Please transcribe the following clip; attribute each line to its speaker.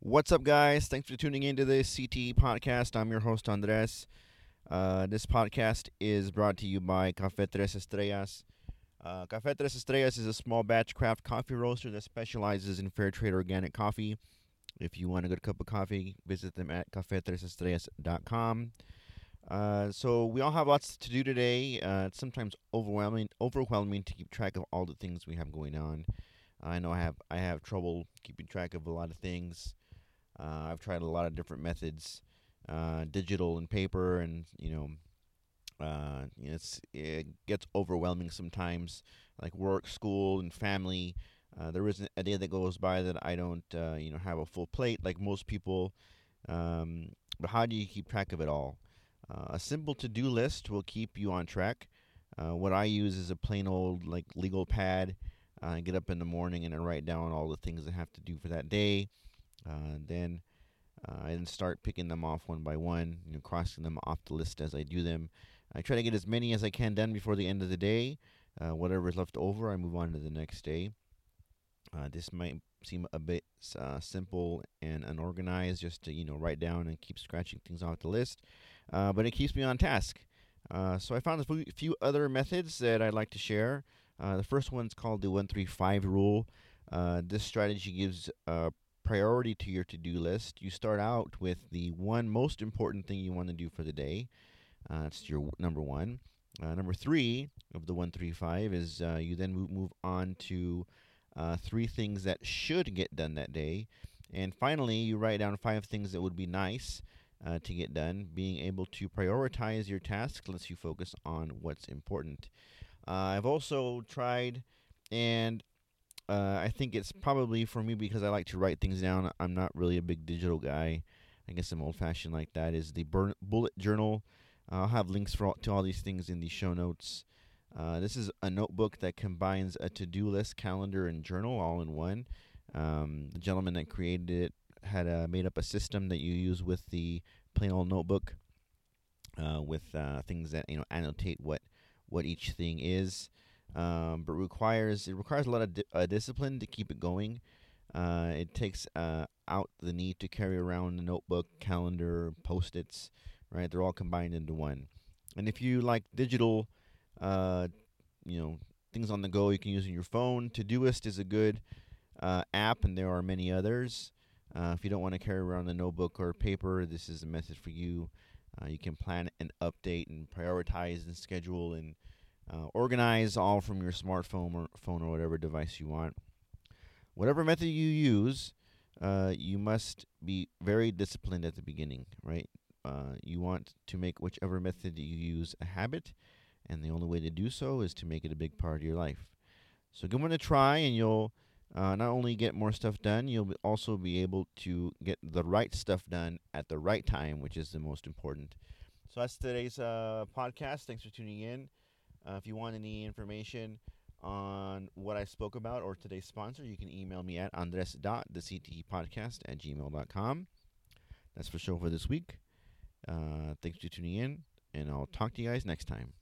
Speaker 1: What's up, guys? Thanks for tuning into this CTE podcast. I'm your host, Andres. Uh, this podcast is brought to you by Café Tres Estrellas. Uh, Café Tres Estrellas is a small batch craft coffee roaster that specializes in fair trade organic coffee. If you want a good cup of coffee, visit them at cafetresestrellas.com. Uh, so we all have lots to do today. Uh, it's sometimes overwhelming, overwhelming to keep track of all the things we have going on. I know I have I have trouble keeping track of a lot of things. Uh, I've tried a lot of different methods, uh, digital and paper, and you know, uh, it's it gets overwhelming sometimes. Like work, school, and family. Uh, there isn't a day that goes by that I don't, uh, you know, have a full plate like most people. Um, but how do you keep track of it all? Uh, a simple to-do list will keep you on track. what I use is a plain old like legal pad. I get up in the morning and I write down all the things I have to do for that day. Uh, then uh, I then start picking them off one by one, you know, crossing them off the list as I do them. I try to get as many as I can done before the end of the day. Uh, whatever is left over, I move on to the next day. Uh, this might seem a bit uh, simple and unorganized, just to you know write down and keep scratching things off the list, uh, but it keeps me on task. so I found a few other methods that I'd like to share. the first one's called the one three five rule. this strategy gives priority to your to do list, you start out with the one most important thing you want to do for the day. Uh, that's your number one. Uh, number three of the 135 is uh, you then move, on to uh, three things that should get done that day. And finally, you write down five things that would be nice uh, to get done. Being able to prioritize your tasks lets you focus on what's important. Uh, I've also tried and uh, I think it's probably for me because I like to write things down. I'm not really a big digital guy. I guess I'm old fashioned like that. Is the burn- bullet journal? Uh, I'll have links for all, to all these things in the show notes. Uh, this is a notebook that combines a to do list, calendar, and journal all in one. Um, the gentleman that created it had uh, made up a system that you use with the plain old notebook, uh, with uh, things that you know annotate what what each thing is um, but requires it requires a lot of di- uh, discipline to keep it going. Uh, it takes uh, out the need to carry around a notebook, calendar, post-its. Right, they're all combined into one. And if you like digital, uh, you know, things on the go, you can use on your phone. Todoist is a good uh, app, and there are many others. Uh, if you don't want to carry around a notebook or paper, this is a method for you. you can plan and update and prioritize and schedule and uh, organize all from your smartphone or phone or whatever device you want. Whatever method you use, uh, you must be very disciplined at the beginning, right? Uh, you want to make whichever method you use a habit, and the only way to do so is to make it a big part of your life. So give it a try, and you'll uh, not only get more stuff done, you'll also be able to get the right stuff done at the right time, which is the most important. So that's today's uh, podcast. Thanks for tuning in. Uh, if you want any information on what I spoke about or today's sponsor, you can email me at andres.thectepodcast at gmail.com. That's for show for this week. Uh, thanks for tuning in, and I'll talk to you guys next time.